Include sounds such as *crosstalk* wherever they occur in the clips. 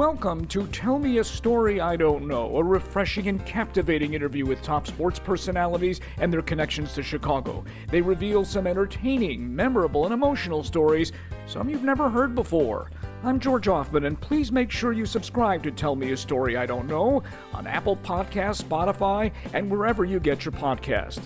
Welcome to Tell Me a Story I Don't Know, a refreshing and captivating interview with top sports personalities and their connections to Chicago. They reveal some entertaining, memorable, and emotional stories, some you've never heard before. I'm George Ofman, and please make sure you subscribe to Tell Me a Story I Don't Know on Apple Podcasts, Spotify, and wherever you get your podcast.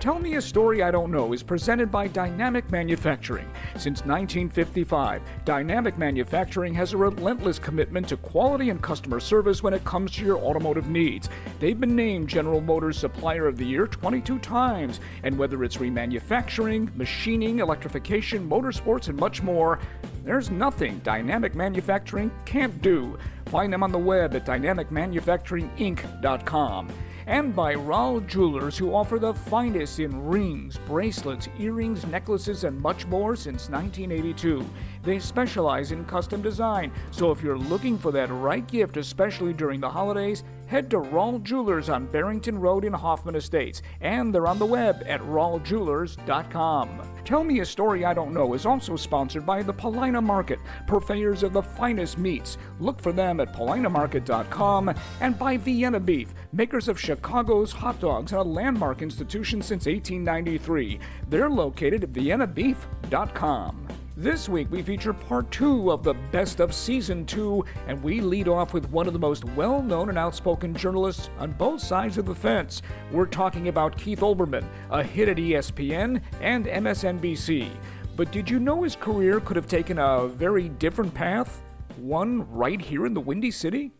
Tell Me a Story I Don't Know is presented by Dynamic Manufacturing. Since 1955, Dynamic Manufacturing has a relentless commitment to quality and customer service when it comes to your automotive needs. They've been named General Motors Supplier of the Year 22 times, and whether it's remanufacturing, machining, electrification, motorsports, and much more, there's nothing Dynamic Manufacturing can't do. Find them on the web at dynamicmanufacturinginc.com and by Rawl Jewelers, who offer the finest in rings, bracelets, earrings, necklaces, and much more since 1982. They specialize in custom design, so if you're looking for that right gift, especially during the holidays, head to Rawl Jewelers on Barrington Road in Hoffman Estates, and they're on the web at rawljewelers.com. Tell Me a Story I Don't Know is also sponsored by the Paulina Market, purveyors of the finest meats. Look for them at paulinamarket.com and by Vienna Beef, makers of Chicago's hot dogs and a landmark institution since 1893. They're located at viennabeef.com. This week we feature part two of the best of season two, and we lead off with one of the most well known and outspoken journalists on both sides of the fence. We're talking about Keith Olbermann, a hit at ESPN and MSNBC. But did you know his career could have taken a very different path? One right here in the Windy City?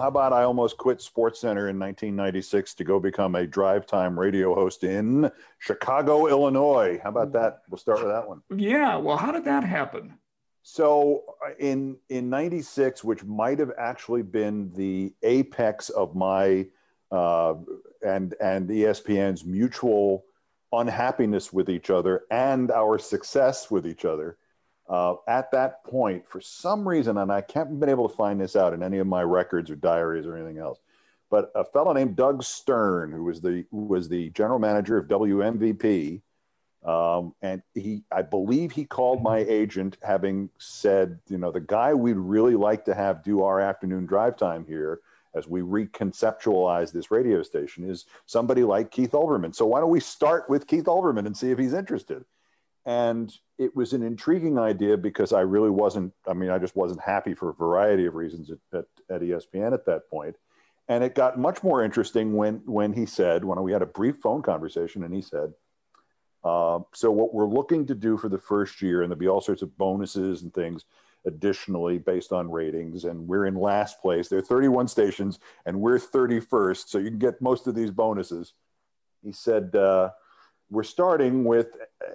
How about I almost quit SportsCenter in 1996 to go become a drive time radio host in Chicago, Illinois? How about that? We'll start with that one. Yeah. Well, how did that happen? So uh, in in 96, which might have actually been the apex of my uh, and and ESPN's mutual unhappiness with each other and our success with each other uh, at that point, for some reason, and I can't been able to find this out in any of my records or diaries or anything else, but a fellow named Doug Stern, who was the who was the general manager of WMVP, um, and he, I believe, he called my agent, having said, you know, the guy we'd really like to have do our afternoon drive time here as we reconceptualize this radio station is somebody like Keith Olbermann. So why don't we start with Keith Olbermann and see if he's interested? And it was an intriguing idea because I really wasn't, I mean, I just wasn't happy for a variety of reasons at, at, at ESPN at that point. And it got much more interesting when, when he said, when we had a brief phone conversation, and he said, uh, so what we're looking to do for the first year, and there'll be all sorts of bonuses and things additionally based on ratings, and we're in last place. There are 31 stations, and we're 31st, so you can get most of these bonuses. He said, uh, we're starting with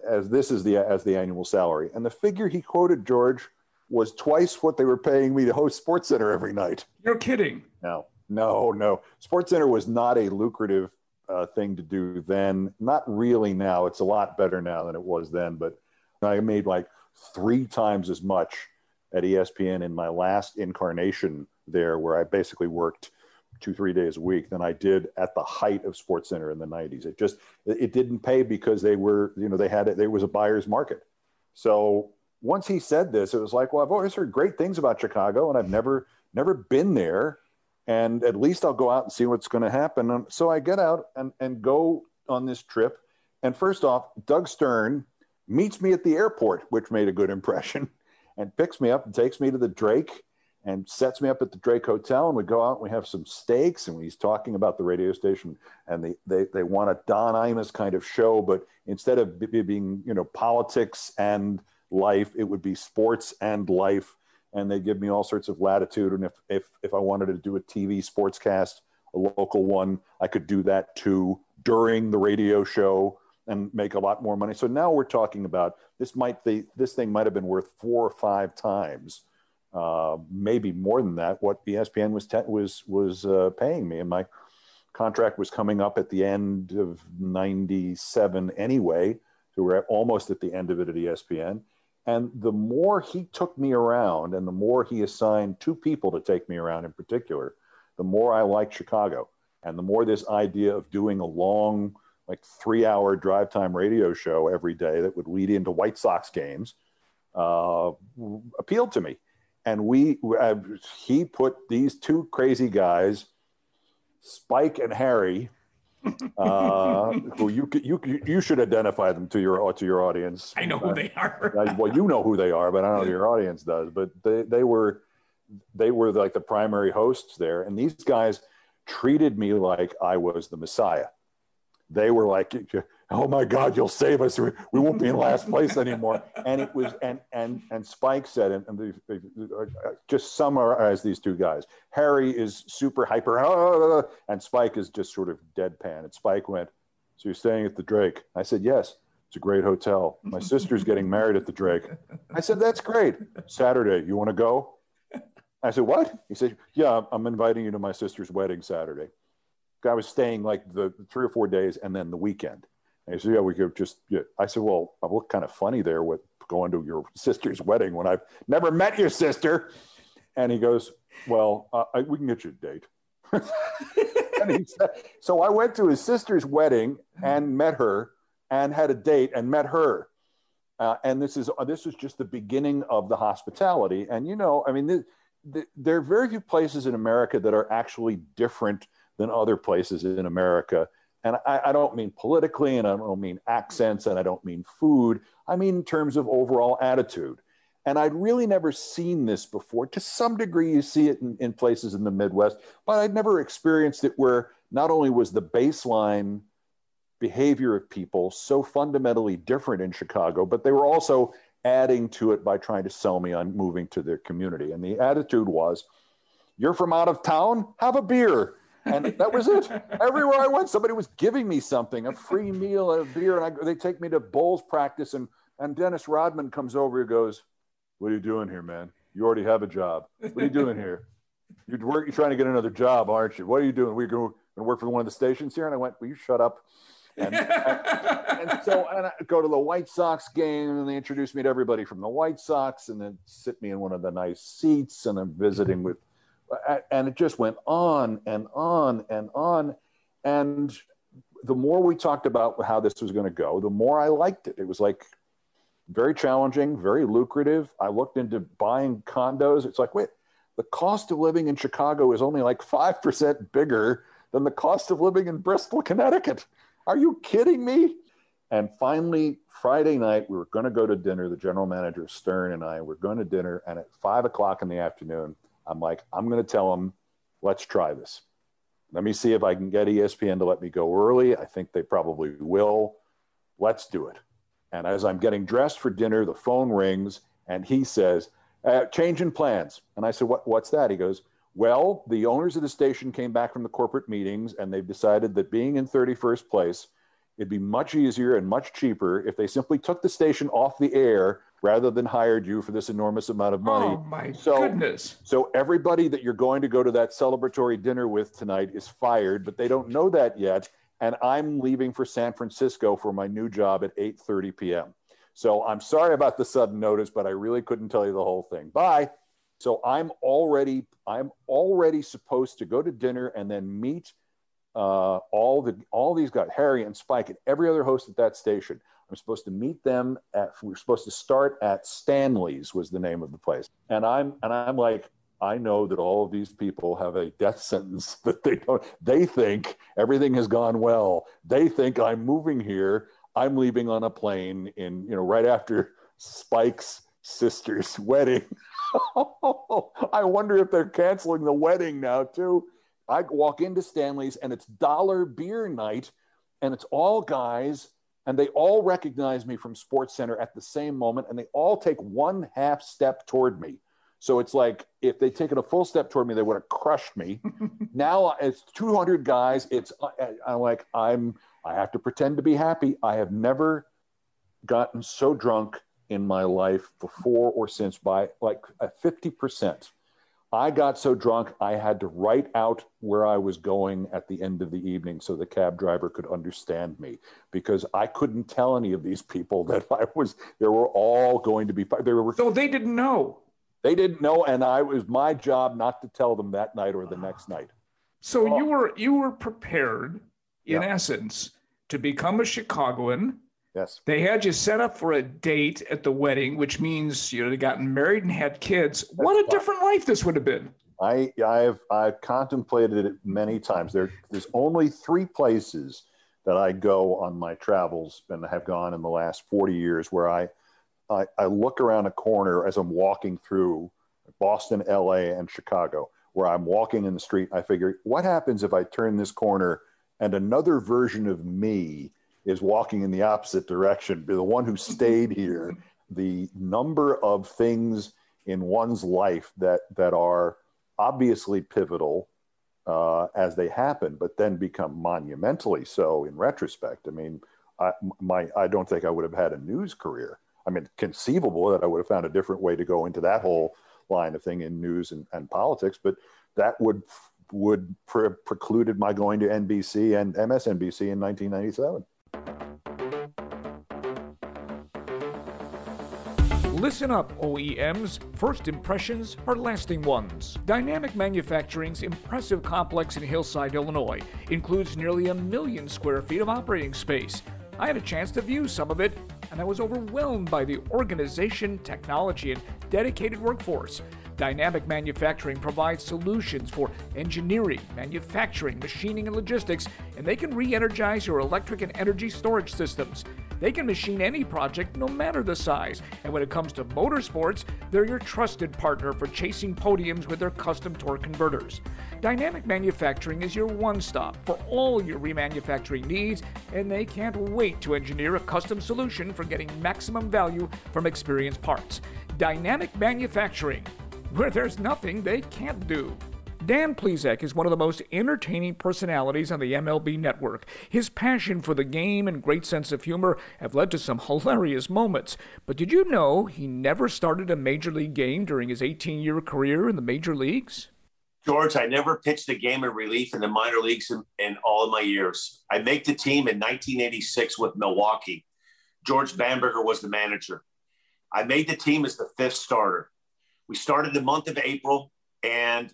as this is the as the annual salary. And the figure he quoted george was twice what they were paying me to host sports center every night. You're kidding. No no no. Sports center was not a lucrative uh, thing to do then. Not really now. It's a lot better now than it was then but i made like three times as much at espn in my last incarnation there where i basically worked two three days a week than I did at the height of Sports Center in the 90s. It just it didn't pay because they were you know they had it there was a buyer's market. So once he said this, it was like, well, I've always heard great things about Chicago, and I've never never been there, and at least I'll go out and see what's going to happen. So I get out and and go on this trip. And first off, Doug Stern meets me at the airport, which made a good impression, *laughs* and picks me up and takes me to the Drake and sets me up at the Drake Hotel. And we go out and we have some steaks. And he's talking about the radio station. And they, they, they want a Don Imus kind of show, but instead of being, you know, politics and life, it would be sports and life. And they give me all sorts of latitude. And if, if, if I wanted to do a TV sportscast, a local one, I could do that too during the radio show and make a lot more money. So now we're talking about this might be, this thing might have been worth four or five times uh, maybe more than that, what ESPN was te- was was uh, paying me, and my contract was coming up at the end of '97 anyway. So we're at, almost at the end of it at ESPN. And the more he took me around, and the more he assigned two people to take me around in particular, the more I liked Chicago, and the more this idea of doing a long, like three-hour drive time radio show every day that would lead into White Sox games uh, appealed to me and we uh, he put these two crazy guys, Spike and Harry, *laughs* uh, who you you you should identify them to your to your audience. I know who they are. *laughs* well, you know who they are, but I don't know your audience does. But they they were they were like the primary hosts there, and these guys treated me like I was the Messiah. They were like, oh my God, you'll save us. We, won't be in last place anymore. And it was, and and and Spike said, and, and they, they, uh, just summarize these two guys. Harry is super hyper, ah, ah, ah, and Spike is just sort of deadpan. And Spike went, so you're staying at the Drake? I said, yes. It's a great hotel. My sister's getting married at the Drake. I said, that's great. Saturday, you want to go? I said, what? He said, yeah, I'm inviting you to my sister's wedding Saturday. I was staying like the three or four days and then the weekend. And he said, "Yeah, we could just." Yeah. I said, "Well, I look kind of funny there with going to your sister's wedding when I've never met your sister." And he goes, "Well, uh, I, we can get you a date." *laughs* said, so I went to his sister's wedding and met her, and had a date and met her. Uh, and this is uh, this is just the beginning of the hospitality. And you know, I mean, the, the, there are very few places in America that are actually different than other places in America and I, I, don't mean politically, and I don't mean accents, and I don't mean food. I mean in terms of overall attitude. And I'd really never seen this before. To some degree, you see it in, in places in the Midwest, but I'd never experienced it where not only was the baseline behavior of people so fundamentally different in Chicago, but they were also adding to it by trying to sell me on moving to their community. And the attitude was, You're from out of town? Have a beer and that was it. Everywhere I went, somebody was giving me something, a free meal, a beer, and I, they take me to Bulls practice. And and Dennis Rodman comes over and goes, "What are you doing here, man? You already have a job. What are you doing here? You're, work, you're trying to get another job, aren't you? What are you doing? We're going to work for one of the stations here." And I went, "Will you shut up?" And, and, *laughs* and, so and I go to the White Sox game, and they introduce me to everybody from the White Sox, and then sit me in one of the nice seats, and I'm visiting with and it just went on and on and on. And the more we talked about how this was going to go, the more I liked it. It was like very challenging, very lucrative. I looked into buying condos. It's like, wait, the cost of living in Chicago is only like 5% bigger than the cost of living in Bristol, Connecticut. Are you kidding me? And finally, Friday night, we were going to go to dinner. The general manager, Stern, and I were going to dinner. And at five o'clock in the afternoon, I'm like, I'm going to tell them, let's try this. Let me see if I can get ESPN to let me go early. I think they probably will. Let's do it. And as I'm getting dressed for dinner, the phone rings and he says, uh, changing plans. And I said, what, what's that? He goes, well, the owners of the station came back from the corporate meetings and they've decided that being in 31st place, it'd be much easier and much cheaper if they simply took the station off the air rather than hired you for this enormous amount of money. Oh my so, goodness. So everybody that you're going to go to that celebratory dinner with tonight is fired, but they don't know that yet. And I'm leaving for San Francisco for my new job at 8:30 p.m. So I'm sorry about the sudden notice, but I really couldn't tell you the whole thing. Bye. So I'm already I'm already supposed to go to dinner and then meet uh, all the all these guys, Harry and Spike and every other host at that station. I'm supposed to meet them at we are supposed to start at Stanley's was the name of the place. And I'm and I'm like, I know that all of these people have a death sentence *laughs* that they don't they think everything has gone well. They think I'm moving here. I'm leaving on a plane in, you know, right after Spike's sister's *laughs* wedding. *laughs* I wonder if they're canceling the wedding now too. I walk into Stanley's and it's dollar beer night and it's all guys and they all recognize me from Sports Center at the same moment and they all take one half step toward me. So it's like if they'd taken a full step toward me, they would have crushed me. *laughs* now it's 200 guys. It's uh, uh, I'm like I'm I have to pretend to be happy. I have never gotten so drunk in my life before or since by like a 50%. I got so drunk, I had to write out where I was going at the end of the evening so the cab driver could understand me because I couldn't tell any of these people that I was, they were all going to be, they were. So they didn't know. They didn't know. And I was my job not to tell them that night or the next night. So oh. you were, you were prepared in yeah. essence to become a Chicagoan Yes. They had you set up for a date at the wedding, which means you would gotten married and had kids. That's what a different life this would have been. I, I've I've contemplated it many times. There, there's only three places that I go on my travels and have gone in the last 40 years where I, I, I look around a corner as I'm walking through Boston, LA, and Chicago, where I'm walking in the street. I figure, what happens if I turn this corner and another version of me is walking in the opposite direction. The one who stayed here, the number of things in one's life that that are obviously pivotal uh, as they happen, but then become monumentally so in retrospect. I mean, I, my I don't think I would have had a news career. I mean, conceivable that I would have found a different way to go into that whole line of thing in news and, and politics, but that would would pre- precluded my going to NBC and MSNBC in 1997. Listen up, OEMs. First impressions are lasting ones. Dynamic Manufacturing's impressive complex in Hillside, Illinois includes nearly a million square feet of operating space. I had a chance to view some of it, and I was overwhelmed by the organization, technology, and dedicated workforce. Dynamic Manufacturing provides solutions for engineering, manufacturing, machining, and logistics, and they can re energize your electric and energy storage systems. They can machine any project, no matter the size. And when it comes to motorsports, they're your trusted partner for chasing podiums with their custom torque converters. Dynamic Manufacturing is your one stop for all your remanufacturing needs, and they can't wait to engineer a custom solution for getting maximum value from experienced parts. Dynamic Manufacturing where there's nothing they can't do. Dan Plesac is one of the most entertaining personalities on the MLB network. His passion for the game and great sense of humor have led to some *laughs* hilarious moments. But did you know he never started a major league game during his 18 year career in the major leagues? George, I never pitched a game of relief in the minor leagues in, in all of my years. I make the team in 1986 with Milwaukee. George Bamberger was the manager. I made the team as the fifth starter. We started the month of April, and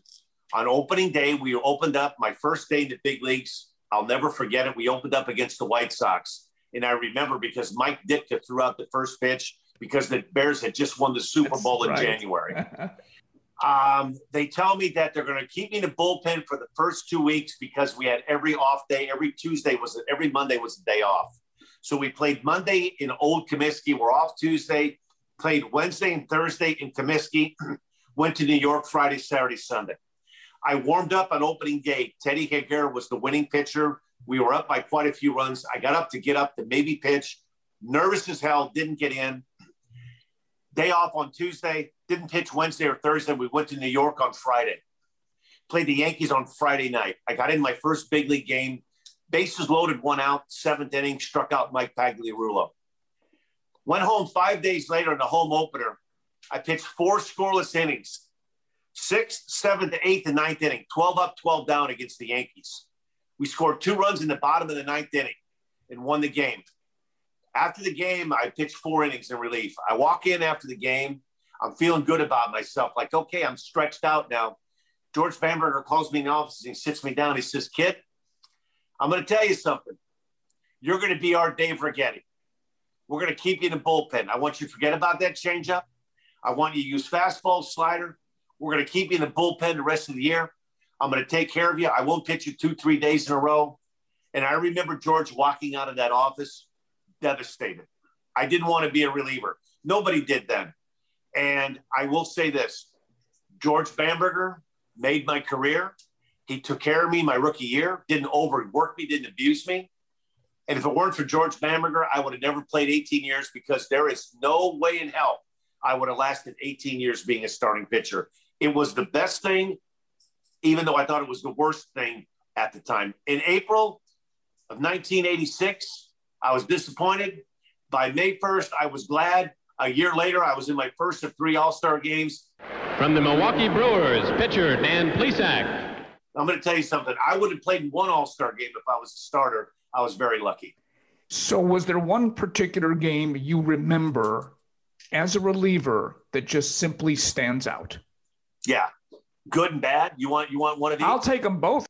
on opening day, we opened up my first day in the big leagues. I'll never forget it. We opened up against the White Sox. And I remember because Mike Ditka threw out the first pitch because the Bears had just won the Super That's Bowl in right. January. *laughs* um, they tell me that they're going to keep me in the bullpen for the first two weeks because we had every off day. Every Tuesday was every Monday was a day off. So we played Monday in Old Comiskey. We're off Tuesday played Wednesday and Thursday in Comiskey, *clears throat* went to New York Friday, Saturday, Sunday. I warmed up on opening day. Teddy Higuera was the winning pitcher. We were up by quite a few runs. I got up to get up to maybe pitch. Nervous as hell, didn't get in. Day off on Tuesday, didn't pitch Wednesday or Thursday. We went to New York on Friday. Played the Yankees on Friday night. I got in my first big league game. Bases loaded, one out, seventh inning, struck out Mike Pagliarulo. Went home five days later in the home opener. I pitched four scoreless innings, sixth, seventh, eighth, and ninth inning, 12 up, 12 down against the Yankees. We scored two runs in the bottom of the ninth inning and won the game. After the game, I pitched four innings in relief. I walk in after the game. I'm feeling good about myself. Like, okay, I'm stretched out now. George Bamberger calls me in the office and he sits me down. He says, Kid, I'm going to tell you something. You're going to be our Dave Righetti. We're going to keep you in the bullpen. I want you to forget about that changeup. I want you to use fastball, slider. We're going to keep you in the bullpen the rest of the year. I'm going to take care of you. I won't pitch you two, three days in a row. And I remember George walking out of that office, devastated. I didn't want to be a reliever. Nobody did then. And I will say this George Bamberger made my career. He took care of me my rookie year, didn't overwork me, didn't abuse me. And if it weren't for George Bamberger, I would have never played 18 years because there is no way in hell I would have lasted 18 years being a starting pitcher. It was the best thing, even though I thought it was the worst thing at the time. In April of 1986, I was disappointed. By May 1st, I was glad. A year later, I was in my first of three All Star games. From the Milwaukee Brewers, pitcher Dan Plesac. I'm going to tell you something. I would have played one All Star game if I was a starter. I was very lucky. So, was there one particular game you remember as a reliever that just simply stands out? Yeah, good and bad. You want you want one of these? I'll take them both.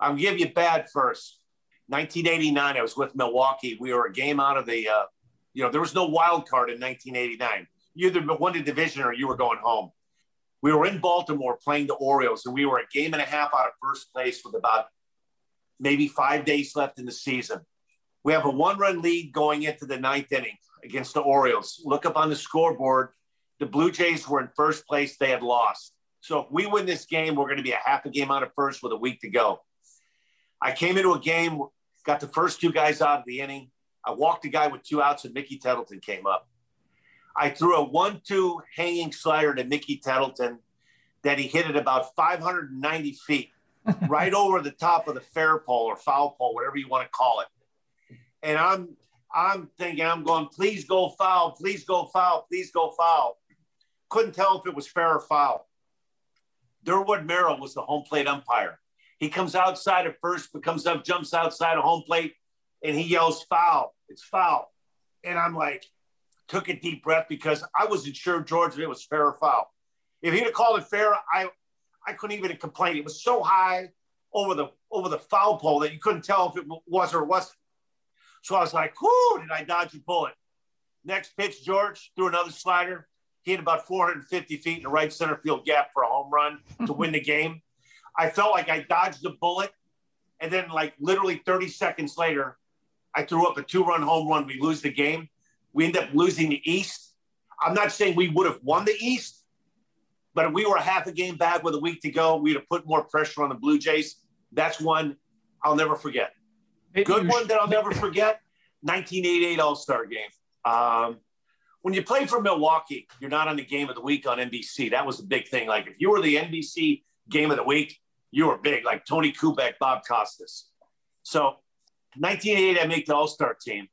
I'll give you bad first. 1989, I was with Milwaukee. We were a game out of the, uh, you know, there was no wild card in 1989. You either won the division or you were going home. We were in Baltimore playing the Orioles, and we were a game and a half out of first place with about maybe five days left in the season. We have a one run lead going into the ninth inning against the Orioles. Look up on the scoreboard. The Blue Jays were in first place. They had lost. So if we win this game, we're going to be a half a game out of first with a week to go. I came into a game, got the first two guys out of the inning. I walked a guy with two outs, and Mickey Tettleton came up. I threw a one two hanging slider to Mickey Tettleton that he hit at about 590 feet, right over the top of the fair pole or foul pole, whatever you want to call it. And I'm I'm thinking, I'm going, please go foul, please go foul, please go foul. Couldn't tell if it was fair or foul. Durwood Merrill was the home plate umpire. He comes outside at first, but comes up, jumps outside of home plate, and he yells foul. It's foul. And I'm like, took a deep breath because I wasn't sure, George, if it was fair or foul. If he'd have called it fair, I I couldn't even complain. It was so high over the over the foul pole that you couldn't tell if it was or wasn't. So I was like, whoo, did I dodge a bullet? Next pitch, George threw another slider. He had about 450 feet in the right center field gap for a home run to win the game. I felt like I dodged a bullet. And then, like, literally 30 seconds later, I threw up a two run home run. We lose the game. We end up losing the East. I'm not saying we would have won the East, but if we were a half a game back with a week to go, we'd have put more pressure on the Blue Jays. That's one I'll never forget. Good one that I'll never forget 1988 All Star game. Um, when you play for Milwaukee, you're not on the game of the week on NBC. That was a big thing. Like if you were the NBC game of the week, you were big, like Tony Kubek, Bob Costas. So 1988, I make the All Star team.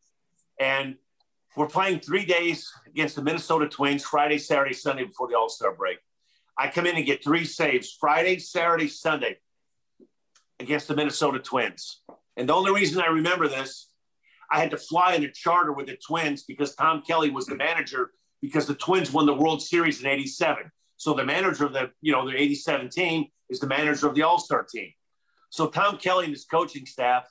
And we're playing three days against the Minnesota Twins, Friday, Saturday, Sunday before the All Star break. I come in and get three saves Friday, Saturday, Sunday against the Minnesota Twins. And the only reason I remember this, I had to fly in a charter with the Twins because Tom Kelly was the manager because the Twins won the World Series in 87. So the manager of the, you know, the 87 team is the manager of the All-Star team. So Tom Kelly and his coaching staff,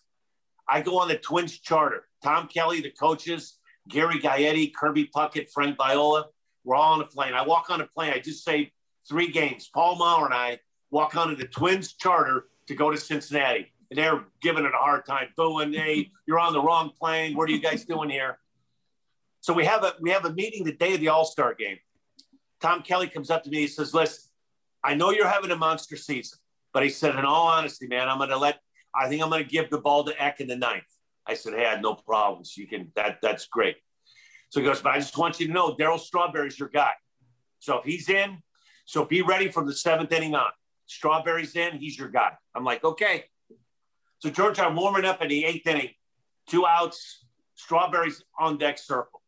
I go on the Twins charter. Tom Kelly, the coaches, Gary Gaetti, Kirby Puckett, Frank Viola, we're all on a plane. I walk on a plane. I just saved three games. Paul Molitor and I walk onto the Twins charter to go to Cincinnati and they're giving it a hard time, booing, hey, you're on the wrong plane. What are you guys doing here? So we have a we have a meeting the day of the All-Star game. Tom Kelly comes up to me, he says, Listen, I know you're having a monster season, but he said, in all honesty, man, I'm gonna let I think I'm gonna give the ball to Eck in the ninth. I said, Hey, I had no problems. You can that that's great. So he goes, but I just want you to know Darryl Strawberry's your guy. So if he's in, so be ready from the seventh inning on. Strawberry's in, he's your guy. I'm like, okay. So George, I'm warming up in the eighth inning, two outs, Strawberries on deck circle.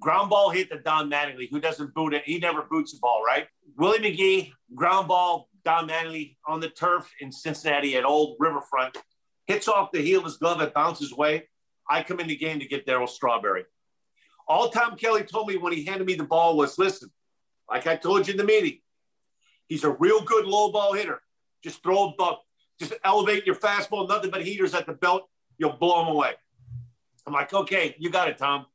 Ground ball hit to Don Mattingly, who doesn't boot it. He never boots the ball, right? Willie McGee, ground ball, Don Mattingly on the turf in Cincinnati at Old Riverfront, hits off the heel of his glove, it bounces away. I come in the game to get Darryl Strawberry. All Tom Kelly told me when he handed me the ball was, listen, like I told you in the meeting, he's a real good low ball hitter. Just throw a buck, just elevate your fastball, nothing but heaters at the belt, you'll blow them away. I'm like, okay, you got it, Tom.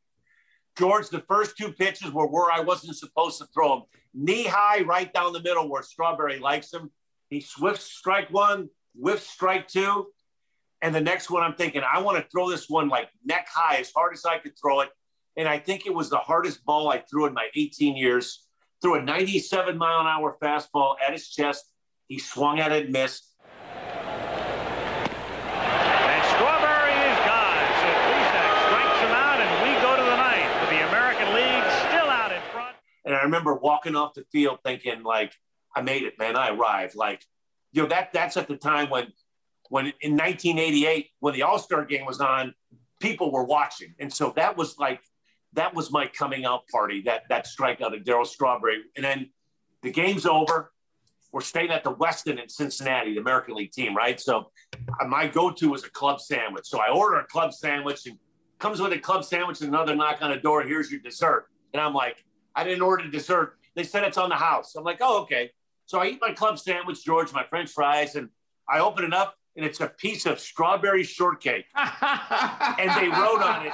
George, the first two pitches were where I wasn't supposed to throw them. Knee high, right down the middle where Strawberry likes him. He swifts strike one, whiffs strike two. And the next one, I'm thinking, I want to throw this one like neck high as hard as I could throw it. And I think it was the hardest ball I threw in my 18 years. Threw a 97 mile an hour fastball at his chest. He swung at it, missed. And Strawberry is gone. So Plesac strikes him out, and we go to the ninth with the American League still out in front. And I remember walking off the field thinking, like, I made it, man. I arrived. Like, you know, that that's at the time when when in 1988, when the All Star game was on, people were watching. And so that was like, that was my coming out party, that, that strikeout of Darryl Strawberry. And then the game's over. We're staying at the Westin in Cincinnati, the American League team, right? So uh, my go to was a club sandwich. So I order a club sandwich and comes with a club sandwich and another knock on the door. Here's your dessert. And I'm like, I didn't order dessert. They said it's on the house. I'm like, oh, okay. So I eat my club sandwich, George, my French fries, and I open it up and it's a piece of strawberry shortcake. and they wrote on it,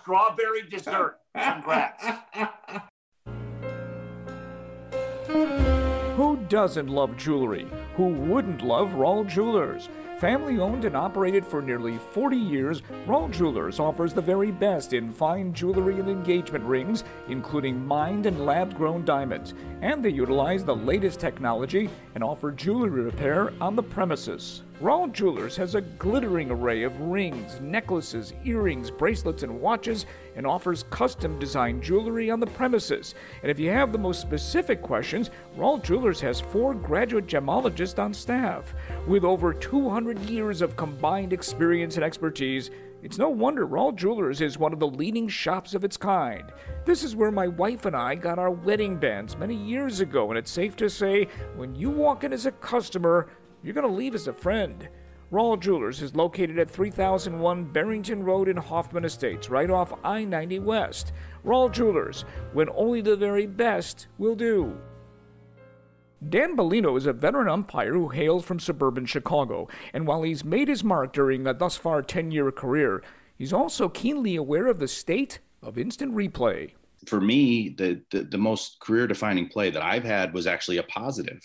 strawberry dessert. Congrats. Who doesn't love jewelry? Who wouldn't love Rawl Jewelers? Family owned and operated for nearly 40 years, Rawl Jewelers offers the very best in fine jewelry and engagement rings, including mined and lab grown diamonds. And they utilize the latest technology and offer jewelry repair on the premises. Rawl Jewelers has a glittering array of rings, necklaces, earrings, bracelets, and watches, and offers custom designed jewelry on the premises. And if you have the most specific questions, Rawl Jewelers has four graduate gemologists on staff. With over 200 years of combined experience and expertise, it's no wonder Rawl Jewelers is one of the leading shops of its kind. This is where my wife and I got our wedding bands many years ago, and it's safe to say when you walk in as a customer, you're going to leave as a friend. Rawl Jewelers is located at 3001 Barrington Road in Hoffman Estates, right off I 90 West. Rawl Jewelers, when only the very best will do. Dan Bellino is a veteran umpire who hails from suburban Chicago, and while he's made his mark during a thus far 10 year career, he's also keenly aware of the state of instant replay. For me, the, the, the most career defining play that I've had was actually a positive.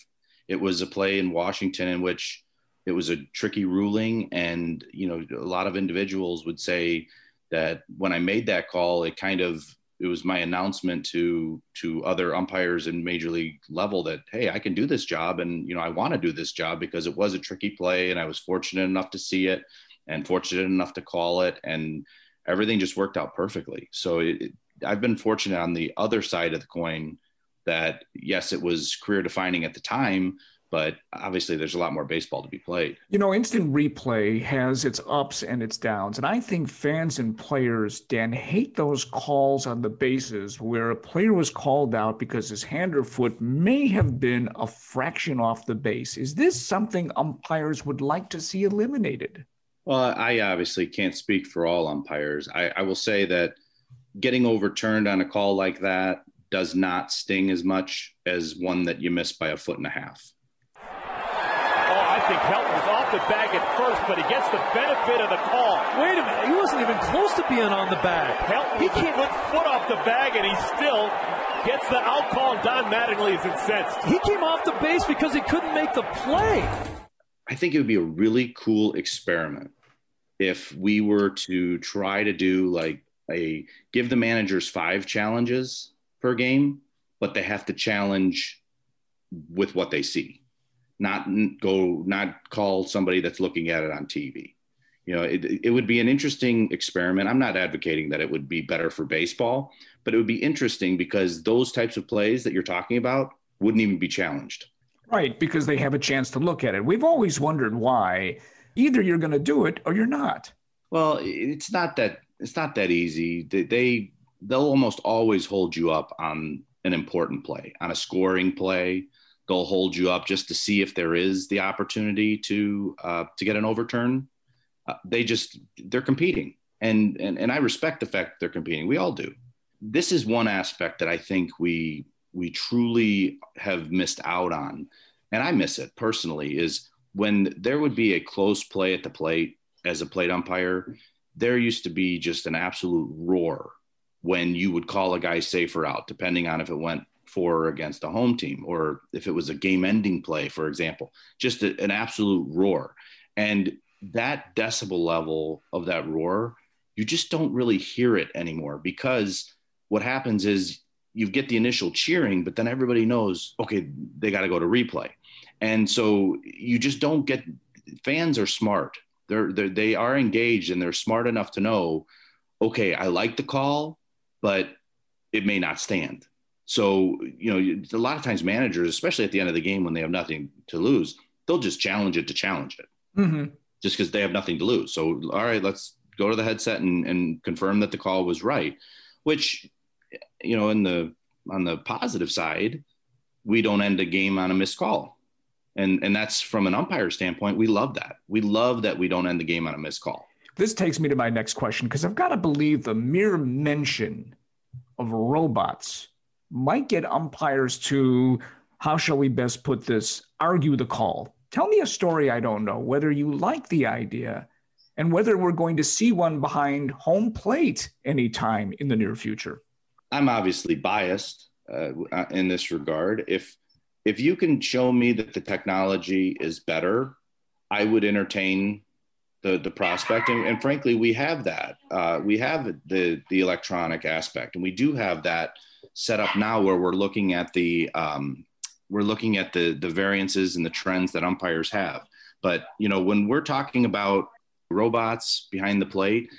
It was a play in Washington in which it was a tricky ruling, and you know a lot of individuals would say that when I made that call, it kind of it was my announcement to to other umpires in major league level that hey i can do this job and you know i want to do this job because it was a tricky play and i was fortunate enough to see it and fortunate enough to call it and everything just worked out perfectly. So it, i've been fortunate on the other side of the coin that yes, it was career defining at the time, but obviously there's a lot more baseball to be played. You know, instant replay has its ups and its downs. And I think fans and players, Dan, hate those calls on the bases where a player was called out because his hand or foot may have been a fraction off the base. Is this something umpires would like to see eliminated? Well, I obviously can't speak for all umpires. I, I will say that getting overturned on a call like that does not sting as much as one that you miss by a foot and a half. Oh, I think Helton was off the bag at first, but he gets the benefit of the call. Wait a minute, he wasn't even close to being on the bag. Helton he can't put foot off the bag, and he still gets the out call. And Don Mattingly is incensed. He came off the base because he couldn't make the play. I think it would be a really cool experiment if we were to try to do like a give the managers five challenges per game, but they have to challenge with what they see, not go, not call somebody that's looking at it on TV. You know, it, it would be an interesting experiment. I'm not advocating that it would be better for baseball, but it would be interesting because those types of plays that you're talking about wouldn't even be challenged. Right, because they have a chance to look at it. We've always wondered why either you're going to do it or you're not. Well, it's not that it's not that easy. They, they they'll almost always hold you up on an important play, on a scoring play. They'll hold you up just to see if there is the opportunity to uh, to get an overturn. Uh, they just they're competing, and, and and I respect the fact they're competing. We all do. This is one aspect that I think we we truly have missed out on, and I miss it personally. Is when there would be a close play at the plate as a plate umpire, there used to be just an absolute roar when you would call a guy safer out, depending on if it went for or against a home team or if it was a game ending play, for example, just a, an absolute roar. And that decibel level of that roar, you just don't really hear it anymore because what happens is you get the initial cheering, but then everybody knows, okay, they got to go to replay. And so you just don't get fans are smart. They're, they're they are engaged and they're smart enough to know, okay, I like the call, but it may not stand. So, you know, a lot of times managers, especially at the end of the game when they have nothing to lose, they'll just challenge it to challenge it mm-hmm. just because they have nothing to lose. So, all right, let's go to the headset and, and confirm that the call was right, which, you know, in the, on the positive side, we don't end a game on a missed call. And, and that's from an umpire standpoint. We love that. We love that we don't end the game on a missed call. This takes me to my next question because I've got to believe the mere mention of robots might get umpires to, how shall we best put this, argue the call. Tell me a story I don't know, whether you like the idea and whether we're going to see one behind home plate anytime in the near future. I'm obviously biased uh, in this regard. If if you can show me that the technology is better, I would entertain the the prospect. And, and frankly, we have that. Uh, we have the the electronic aspect, and we do have that set up now where we're looking at the um, we're looking at the the variances and the trends that umpires have. But you know, when we're talking about robots behind the plate,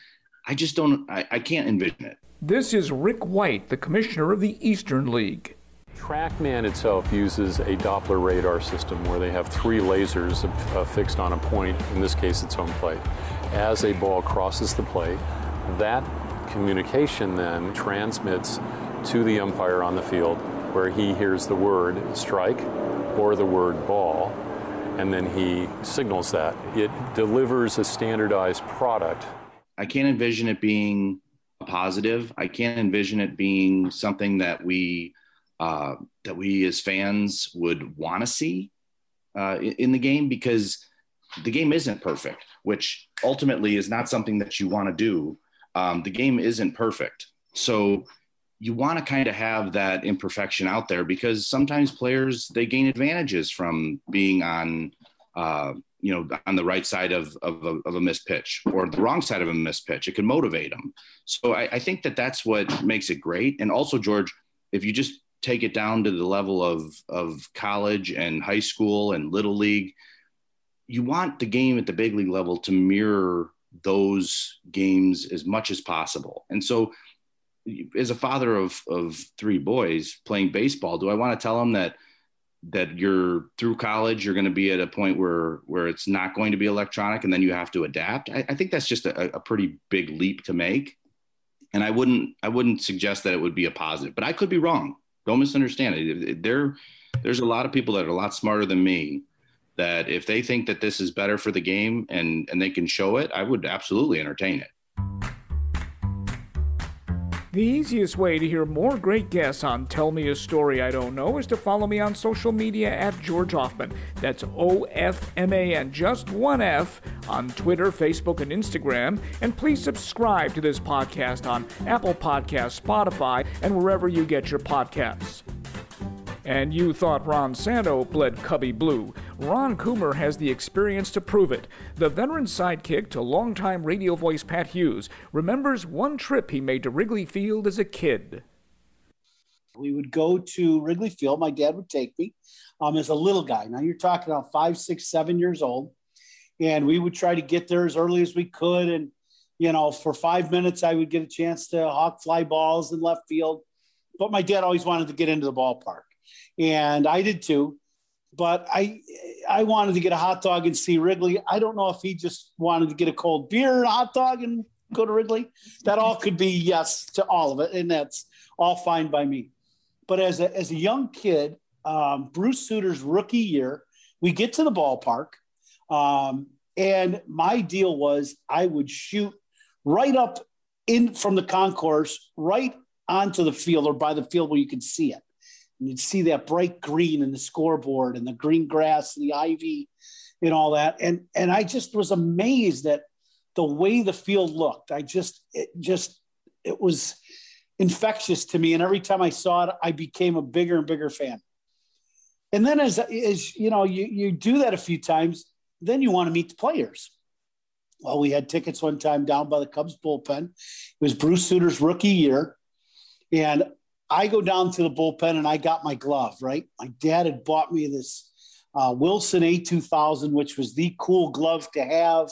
I just don't. I, I can't envision it. This is Rick White, the commissioner of the Eastern League. TrackMan itself uses a Doppler radar system where they have three lasers uh, fixed on a point, in this case it's home plate. As a ball crosses the plate, that communication then transmits to the umpire on the field where he hears the word strike or the word ball, and then he signals that. It delivers a standardized product. I can't envision it being a positive. I can't envision it being something that we uh, that we as fans would want to see uh, in, the game because the game isn't perfect, which ultimately is not something that you want to do. Um, the game isn't perfect, so you want to kind of have that imperfection out there because sometimes players they gain advantages from being on uh, you know on the right side of, of, a, of a missed pitch or the wrong side of a missed pitch. It can motivate them so I, I think that that's what makes it great. And also george if you just take it down to the level of of college and high school and little league you want the game at the big league level to mirror those games as much as possible. And so as a father of of three boys playing baseball do i want to tell them that that you're through college you're going to be at a point where where it's not going to be electronic and then you have to adapt? I, I think that's just a, a pretty big leap to make. And i wouldn't i wouldn't suggest that it would be a positive but i could be wrong don't misunderstand it. There, there's a lot of people that are a lot smarter than me that if they think that this is better for the game and and they can show it, I would absolutely entertain it. The easiest way to hear more great guests on Tell Me a Story I Don't Know is to follow me on social media at George Ofman. That's O F M A N, just one F, on Twitter, Facebook, and Instagram. And please subscribe to this podcast on Apple Podcasts, Spotify, and wherever you get your podcasts. And you thought Ron Santo bled Cubby Blue. Ron Coomer has the experience to prove it. The veteran sidekick to longtime radio voice Pat Hughes remembers one trip he made to Wrigley Field as a kid. We would go to Wrigley Field. My dad would take me um, as a little guy. Now you're talking about five, six, seven years old. And we would try to get there as early as we could. And, you know, for five minutes, I would get a chance to hawk fly balls in left field. But my dad always wanted to get into the ballpark and I did too. But I I wanted to get a hot dog and see Wrigley. I don't know if he just wanted to get a cold beer, a hot dog, and go to Wrigley. That all could be yes to all of it, and that's all fine by me. But as a as a young kid, um, Bruce Sutter's rookie year, we get to the ballpark, um, and my deal was I would shoot right up in from the concourse, right onto the field or by the field where you could see it and you'd see that bright green in the scoreboard and the green grass and the ivy and all that. And and I just was amazed at the way the field looked. I just it just it was infectious to me. And every time I saw it, I became a bigger and bigger fan. And then as as you know, you you do that a few times, then you want to meet the players. well, we had tickets one time down by the Cubs bullpen. It was Bruce Sutter's rookie year. And I go down to the bullpen and I got my glove, right? My dad had bought me this uh, Wilson A2000, which was the cool glove to have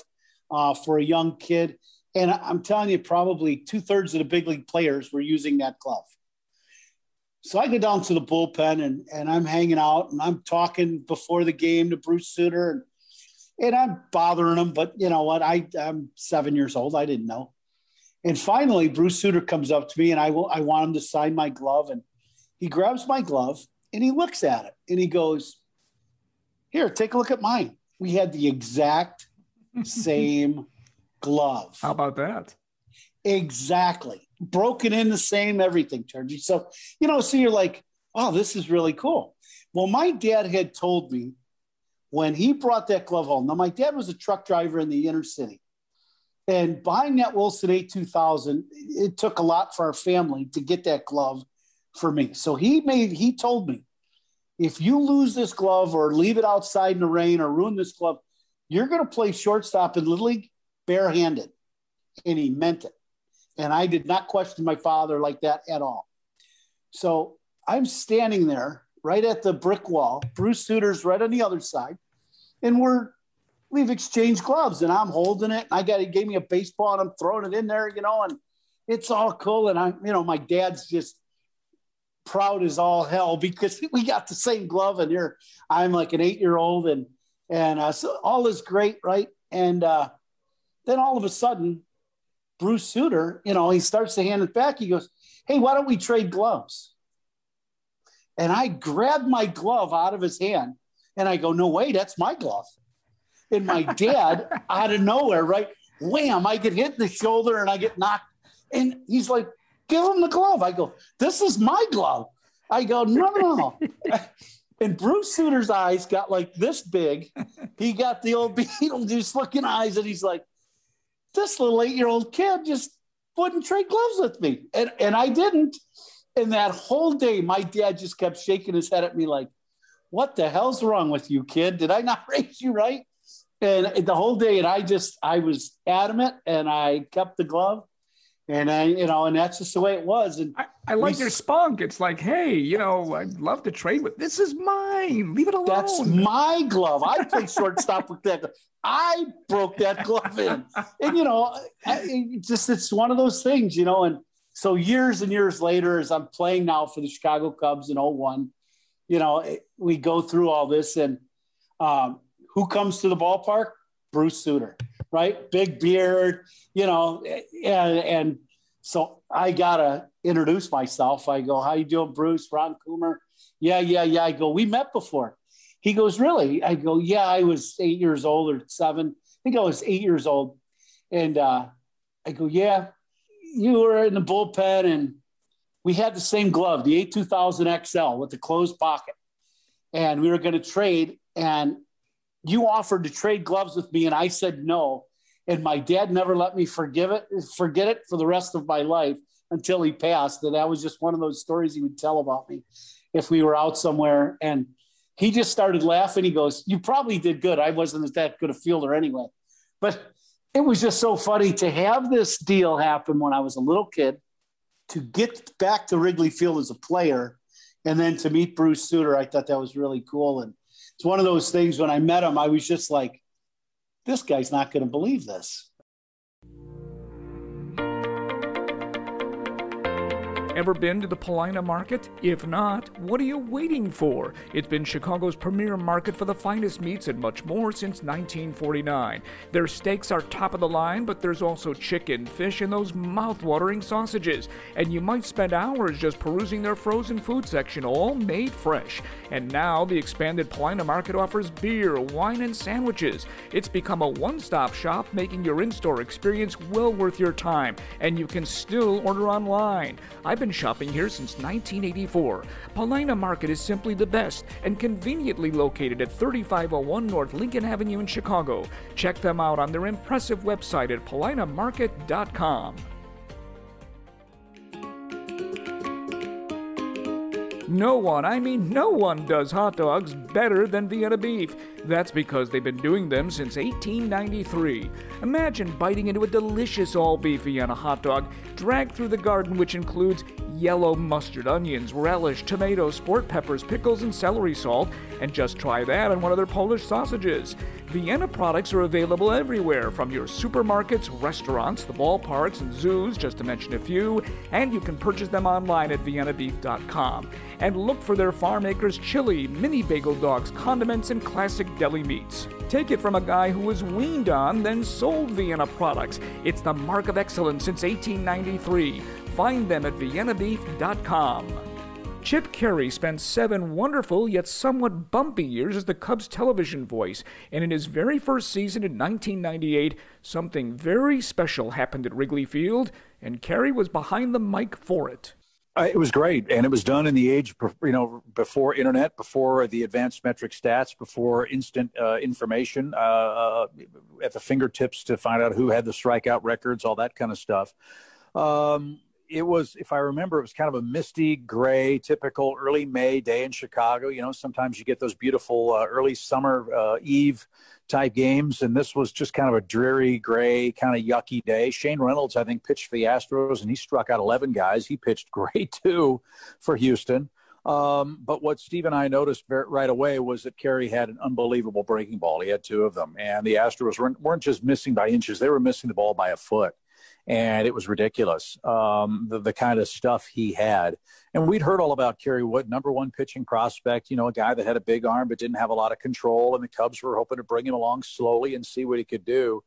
uh, for a young kid. And I'm telling you, probably two thirds of the big league players were using that glove. So I go down to the bullpen and, and I'm hanging out and I'm talking before the game to Bruce Sutter and, and I'm bothering him. But you know what? I, I'm seven years old. I didn't know. And finally, Bruce Sutter comes up to me and I, will, I want him to sign my glove. And he grabs my glove and he looks at it and he goes, Here, take a look at mine. We had the exact *laughs* same glove. How about that? Exactly. Broken in the same everything, Turgy. So, you know, so you're like, oh, this is really cool. Well, my dad had told me when he brought that glove home. Now, my dad was a truck driver in the inner city. And buying that Wilson A2000, it took a lot for our family to get that glove for me. So he made, he told me, if you lose this glove or leave it outside in the rain or ruin this glove, you're going to play shortstop in Little League barehanded. And he meant it. And I did not question my father like that at all. So I'm standing there right at the brick wall. Bruce Sutter's right on the other side. And we're we've exchanged gloves and I'm holding it. I got he gave me a baseball and I'm throwing it in there, you know, and it's all cool. And I'm, you know, my dad's just proud as all hell because we got the same glove and here I'm like an eight year old and and uh, so all is great, right? And uh, then all of a sudden, Bruce Sutter, you know, he starts to hand it back. He goes, Hey, why don't we trade gloves? And I grabbed my glove out of his hand and I go, No way, that's my glove. And my dad, out of nowhere, right? Wham, I get hit in the shoulder and I get knocked. And he's like, Give him the glove. I go, This is my glove. I go, No, no, *laughs* and Bruce Sutter's eyes got like this big. He got the old *laughs* Beetlejuice looking eyes, and he's like, this little eight year old kid just wouldn't trade gloves with me. And, and I didn't. And that whole day, my dad just kept shaking his head at me like, what the hell's wrong with you, kid? Did I not *laughs* raise you right? And the whole day, and I just, I was adamant and I kept the glove. And I, you know, and that's just the way it was. And I, I like we, your spunk. It's like, hey, you know, I'd love to trade with. This is mine. Leave it alone. That's my glove. I play shortstop with that. I broke that glove in, and you know, it just it's one of those things, you know. And so years and years later, as I'm playing now for the Chicago Cubs in 01, you know, we go through all this, and um, who comes to the ballpark? Bruce Sutter, right? Big beard, you know, and, and so I gotta introduce myself. I go, "How you doing, Bruce? Ron Coomer?" Yeah, yeah, yeah. I go, "We met before." He goes, "Really?" I go, "Yeah, I was eight years old or seven. I think I was eight years old." And uh, I go, "Yeah, you were in the bullpen, and we had the same glove, the A2000 XL with the closed pocket, and we were going to trade. And you offered to trade gloves with me, and I said no." and my dad never let me forgive it, forget it for the rest of my life until he passed. And that was just one of those stories he would tell about me if we were out somewhere. And he just started laughing. He goes, "You probably did good. I wasn't that good a fielder anyway." But it was just so funny to have this deal happen when I was a little kid, to get back to Wrigley Field as a player, and then to meet Bruce Sutter. I thought that was really cool. And it's one of those things when I met him, I was just like, this guy's not going to believe this. Ever been to the Paulina Market? If not, what are you waiting for? It's been Chicago's premier market for the finest meats and much more since 1949. Their steaks are top of the line, but there's also chicken, fish, and those mouth-watering sausages. And you might spend hours just perusing their frozen food section, all made fresh. And now the expanded Paulina Market offers beer, wine, and sandwiches. It's become a one-stop shop, making your in-store experience well worth your time. And you can still order online. I've been been shopping here since 1984. Paulina Market is simply the best and conveniently located at 3501 North Lincoln Avenue in Chicago. Check them out on their impressive website at paulinamarket.com. No one, I mean no one, does hot dogs better than Vienna beef. That's because they've been doing them since 1893. Imagine biting into a delicious all beef Vienna hot dog, dragged through the garden, which includes yellow mustard, onions, relish, tomatoes, sport peppers, pickles, and celery salt, and just try that on one of their Polish sausages. Vienna products are available everywhere, from your supermarkets, restaurants, the ballparks, and zoos, just to mention a few, and you can purchase them online at viennabeef.com. And look for their farm acres chili, mini bagel dogs, condiments, and classic deli meats. Take it from a guy who was weaned on, then sold Vienna products. It's the mark of excellence since 1893. Find them at viennabeef.com. Chip Caray spent seven wonderful yet somewhat bumpy years as the Cubs television voice, and in his very first season in 1998, something very special happened at Wrigley Field, and Caray was behind the mic for it. Uh, it was great, and it was done in the age, you know, before internet, before the advanced metric stats, before instant uh, information uh, uh at the fingertips to find out who had the strikeout records, all that kind of stuff. Um, it was, if I remember, it was kind of a misty gray, typical early May day in Chicago. You know, sometimes you get those beautiful uh, early summer uh, eve type games, and this was just kind of a dreary, gray, kind of yucky day. Shane Reynolds, I think, pitched for the Astros, and he struck out 11 guys. He pitched *laughs* great too for Houston. Um, but what Steve and I noticed right away was that Kerry had an unbelievable breaking ball. He had two of them, and the Astros weren't, weren't just missing by inches; they were missing the ball by a foot and it was ridiculous um, the, the kind of stuff he had. And we'd heard all about Kerry Wood, number one pitching prospect, you know, a guy that had a big arm but didn't have a lot of control, and the Cubs were hoping to bring him along slowly and see what he could do.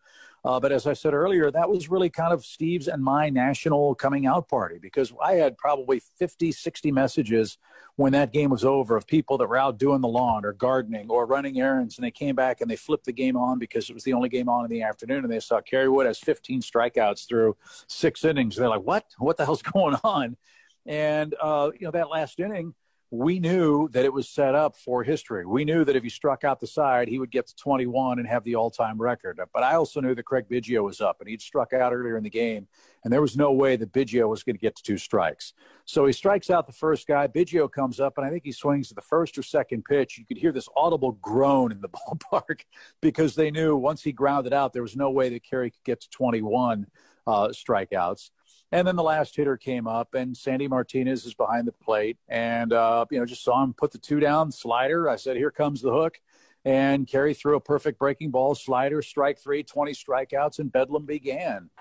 Uh, but as I said earlier, that was really kind of Steve's and my national coming out party because I had probably 50, 60 messages when that game was over of people that were out doing the lawn or gardening or running errands. And they came back and they flipped the game on because it was the only game on in the afternoon. And they saw Kerry Wood has 15 strikeouts through six innings. They're like, what? What the hell's *laughs* going on? And, uh, you know, that last inning, we knew that it was set up for history. We knew that if he struck out the side, he would get to 21 and have the all time record. But I also knew that Craig Biggio was up and he'd struck out earlier in the game, and there was no way that Biggio was going to get to two strikes. So he strikes out the first guy. Biggio comes up, and I think he swings to the first or second pitch. You could hear this audible groan in the *laughs* ballpark because they knew once he grounded out, there was no way that Kerry could get to 21 uh, strikeouts. And then the last hitter came up, and Sandy Martinez is behind the plate, and uh, you know just saw him put the two down slider. I said, "Here comes the hook," and Kerry threw a perfect breaking ball slider, strike three, 20 strikeouts, and Bedlam began.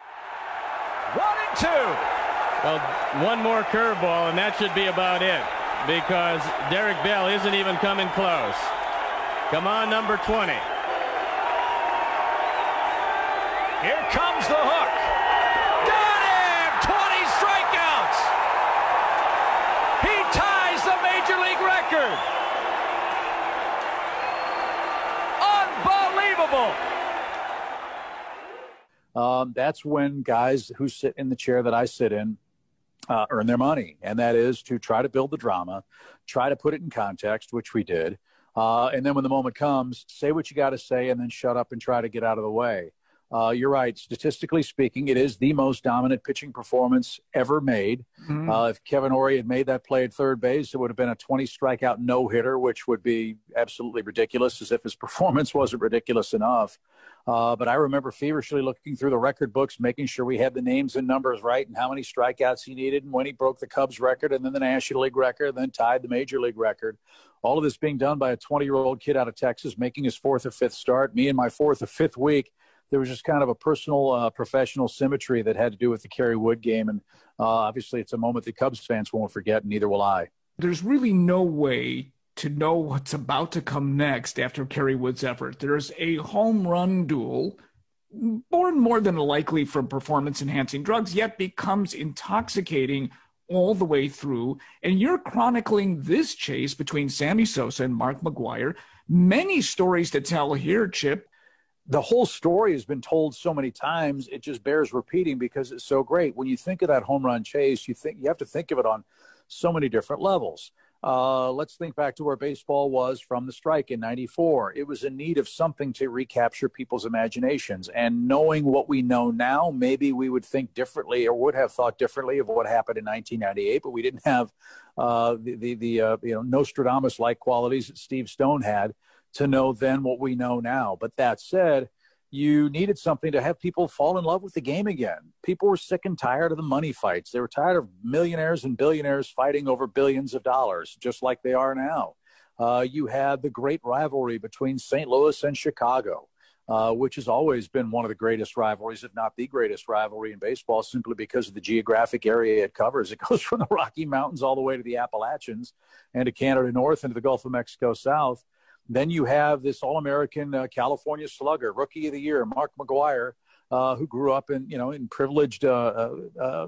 One and two. Well, one more curveball, and that should be about it because Derek Bell isn't even coming close. Come on, number 20. Here comes the hook. Um, that's when guys who sit in the chair that I sit in uh, earn their money, and that is to try to build the drama, try to put it in context, which we did, uh, and then when the moment comes, say what you got to say, and then shut up and try to get out of the way. Uh, you're right. Statistically speaking, it is the most dominant pitching performance ever made. Mm-hmm. Uh, if Kevin Orie had made that play at third base, it would have been a 20 strikeout no hitter, which would be absolutely ridiculous, as if his *laughs* performance wasn't ridiculous enough. Uh, but I remember feverishly looking through the record books, making sure we had the names and numbers right and how many strikeouts he needed and when he broke the Cubs record and then the National League record, and then tied the Major League record. All of this being done by a 20 year old kid out of Texas, making his fourth or fifth start, me in my fourth or fifth week there was just kind of a personal, uh, professional symmetry that had to do with the Kerry Wood game. And uh, obviously, it's a moment that Cubs fans won't forget, and neither will I. There's really no way to know what's about to come next after Kerry Wood's effort. There's a home run duel, born more than likely from performance enhancing drugs, yet becomes intoxicating all the way through. And you're chronicling this chase between Sammy Sosa and Mark McGwire. Many stories to tell here, Chip the whole story has been told so many times it just bears repeating because it's so great when you think of that home run chase you think you have to think of it on so many different levels Uh, let's think back to where baseball was from the strike in 94. It was in need of something to recapture people's imaginations. And knowing what we know now, maybe we would think differently or would have thought differently of what happened in 1998, but we didn't have uh, the, the, the uh, you know, Nostradamus like qualities that Steve Stone had to know then what we know now. But that said, you needed something to have people fall in love with the game again. People were sick and tired of the money fights. They were tired of millionaires and billionaires fighting over billions of dollars, just like they are now. Uh, you had the great rivalry between St. Louis and Chicago, uh, which has always been one of the greatest rivalries, if not the greatest rivalry in baseball, simply because of the geographic area it covers. It *laughs* goes from the Rocky Mountains all the way to the Appalachians and to Canada North and to the Gulf of Mexico South. Then you have this All-American uh, California slugger, Rookie of the Year, Mark McGwire, uh, who grew up in you know in privileged uh, uh, uh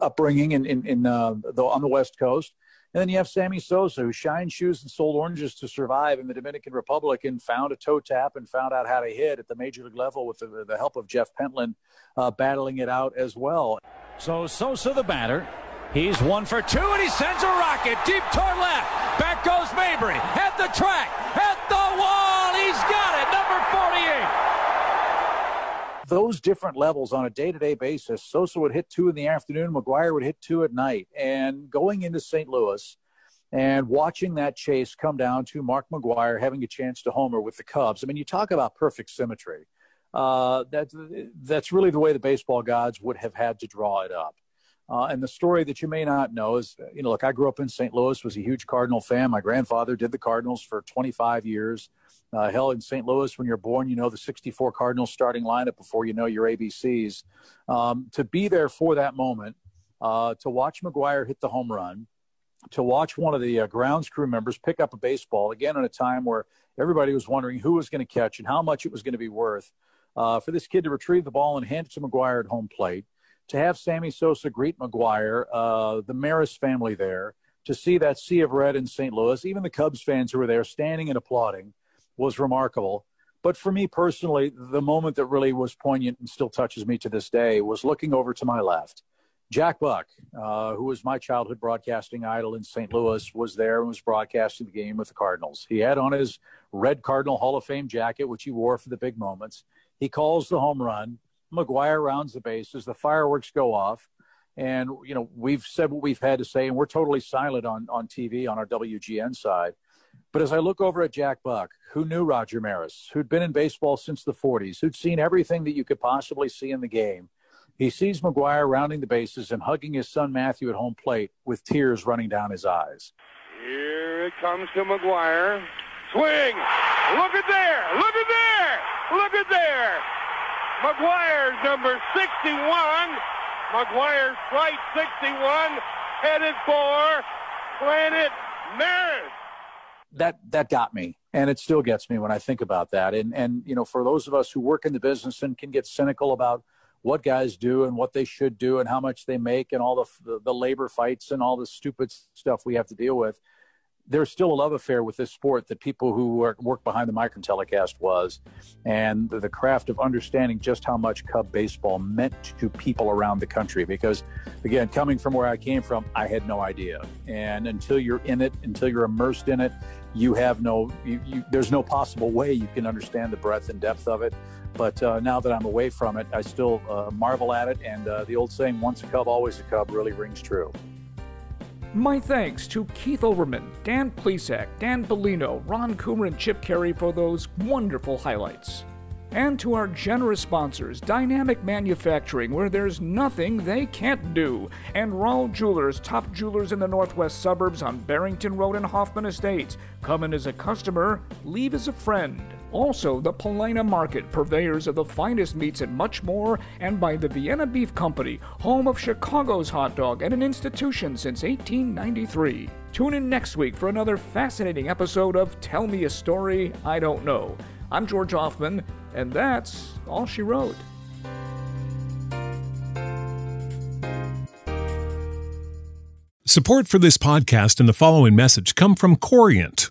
upbringing in in, in uh, the, on the West Coast. And then you have Sammy Sosa, who shined shoes and sold oranges to survive in the Dominican Republic and found a toe tap and found out how to hit at the major league level with the, the help of Jeff Pentland battling it out as well. So Sosa, the batter, He's one for two, and he sends a rocket deep toward left. Back goes Mabry at the track, Those different levels on a day to day basis. Sosa would hit two in the afternoon, McGwire would hit two at night. And going into St. Louis and watching that chase come down to Mark McGwire having a chance to homer with the Cubs. I mean, you talk about perfect symmetry. Uh, that, that's really the way the baseball gods would have had to draw it up. Uh, and the story that you may not know is, you know, look, I grew up in St. Louis, was a huge Cardinal fan. My grandfather did the Cardinals for 25 years. Uh, hell, in St. Louis, when you're born, you know the 64 Cardinals starting lineup before you know your ABCs. Um, to be there for that moment, uh, to watch McGwire hit the home run, to watch one of the uh, grounds crew members pick up a baseball, again, in a time where everybody was wondering who was going to catch and how much it was going to be worth, uh, for this kid to retrieve the ball and hand it to McGwire at home plate to have Sammy Sosa greet McGwire, uh, the Maris family there, to see that sea of red in St. Louis, even the Cubs fans who were there standing and applauding, was remarkable. But for me personally, the moment that really was poignant and still touches me to this day was looking over to my left. Jack Buck, uh, who was my childhood broadcasting idol in St. Louis, was there and was broadcasting the game with the Cardinals. He had on his red Cardinal Hall of Fame jacket, which he wore for the big moments. He calls the home run. McGwire rounds the bases, the fireworks go off, and you know we've said what we've had to say, and we're totally silent on on TV on our WGN side. But as I look over at Jack Buck, who knew Roger Maris, who'd been in baseball since the 40s, who'd seen everything that you could possibly see in the game, he sees McGwire rounding the bases and hugging his son Matthew at home plate with tears running down his eyes. Here it comes to McGwire. Swing! Look at there! Look at there! Look at there! McGwire's number 61. McGwire's flight 61 headed for Planet Maris. That that got me, and it still gets me when I think about that. And and you know, for those of us who work in the business and can get cynical about what guys do and what they should do and how much they make and all the the labor fights and all the stupid stuff we have to deal with there's still a love affair with this sport that people who work, work behind the micro telecast was, and the, the craft of understanding just how much Cub baseball meant to people around the country. Because, again, coming from where I came from, I had no idea. And until you're in it, until you're immersed in it, you have no, you, you, there's no possible way you can understand the breadth and depth of it. But uh, now that I'm away from it, I still uh, marvel at it. And uh, the old saying, once a Cub, always a Cub, really rings true. My thanks to Keith Olbermann, Dan Plesac, Dan Bellino, Ron Coomer, and Chip Caray for those wonderful highlights. And to our generous sponsors, Dynamic Manufacturing, where there's nothing they can't do, and Rawl Jewelers, top jewelers in the northwest suburbs on Barrington Road and Hoffman Estates. Come in as a customer, leave as a friend. Also, the Paulina Market, purveyors of the finest meats and much more, and by the Vienna Beef Company, home of Chicago's hot dog and an institution since 1893. Tune in next week for another fascinating episode of Tell Me a Story I Don't Know. I'm George Ofman, and that's all she wrote. Support for this podcast and the following message come from Corient